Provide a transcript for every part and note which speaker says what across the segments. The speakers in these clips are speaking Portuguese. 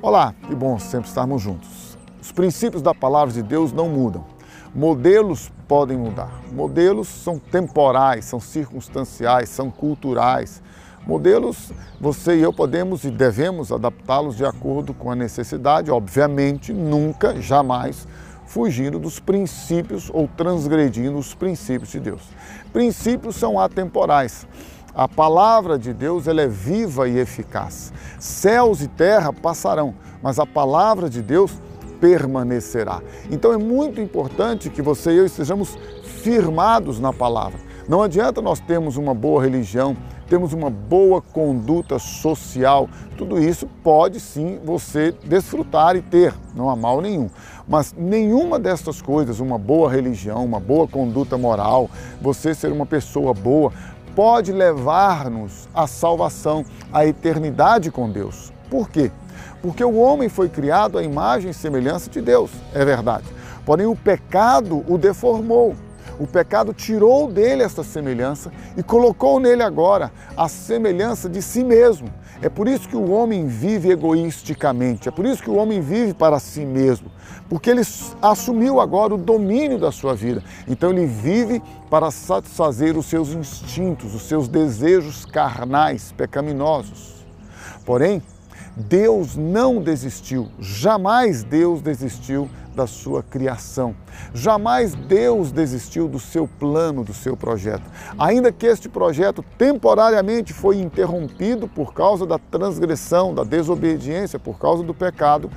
Speaker 1: Olá, que bom sempre estarmos juntos. Os princípios da palavra de Deus não mudam. Modelos podem mudar. Modelos são temporais, são circunstanciais, são culturais. Modelos, você e eu podemos e devemos adaptá-los de acordo com a necessidade, obviamente, nunca, jamais fugindo dos princípios ou transgredindo os princípios de Deus. Princípios são atemporais. A palavra de Deus ela é viva e eficaz. Céus e terra passarão, mas a palavra de Deus permanecerá. Então é muito importante que você e eu estejamos firmados na palavra. Não adianta nós termos uma boa religião, temos uma boa conduta social, tudo isso pode sim você desfrutar e ter, não há mal nenhum. Mas nenhuma destas coisas, uma boa religião, uma boa conduta moral, você ser uma pessoa boa, pode levar-nos à salvação, à eternidade com Deus. Por quê? Porque o homem foi criado à imagem e semelhança de Deus, é verdade. Porém, o pecado o deformou. O pecado tirou dele esta semelhança e colocou nele agora a semelhança de si mesmo. É por isso que o homem vive egoisticamente, é por isso que o homem vive para si mesmo, porque ele assumiu agora o domínio da sua vida. Então ele vive para satisfazer os seus instintos, os seus desejos carnais, pecaminosos. Porém, Deus não desistiu, jamais Deus desistiu da sua criação. Jamais Deus desistiu do seu plano, do seu projeto. Ainda que este projeto temporariamente foi interrompido por causa da transgressão, da desobediência, por causa do pecado,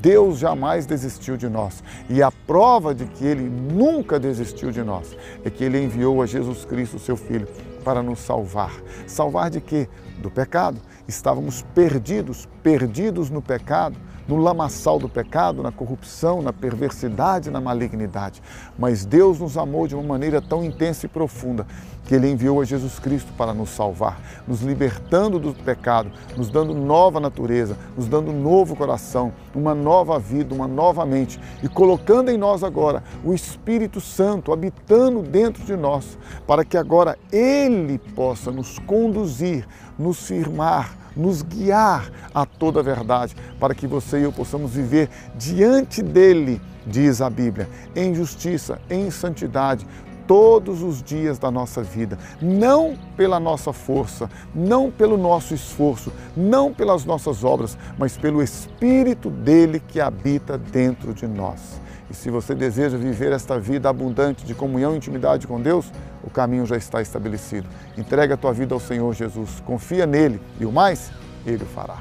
Speaker 1: Deus jamais desistiu de nós. E a prova de que Ele nunca desistiu de nós é que Ele enviou a Jesus Cristo, seu Filho, para nos salvar. Salvar de quê? Do pecado. Estávamos perdidos, perdidos no pecado, no lamaçal do pecado, na corrupção, na perversidade, na malignidade. Mas Deus nos amou de uma maneira tão intensa e profunda que Ele enviou a Jesus Cristo para nos salvar, nos libertando do pecado, nos dando nova natureza, nos dando um novo coração, uma nova vida, uma nova mente e colocando em nós agora o Espírito Santo habitando dentro de nós, para que agora Ele possa nos conduzir, nos firmar, nos guiar a toda a verdade, para que e eu possamos viver diante dele, diz a Bíblia, em justiça, em santidade, todos os dias da nossa vida, não pela nossa força, não pelo nosso esforço, não pelas nossas obras, mas pelo Espírito dele que habita dentro de nós. E se você deseja viver esta vida abundante de comunhão e intimidade com Deus, o caminho já está estabelecido. Entrega a tua vida ao Senhor Jesus, confia nele e o mais, ele o fará.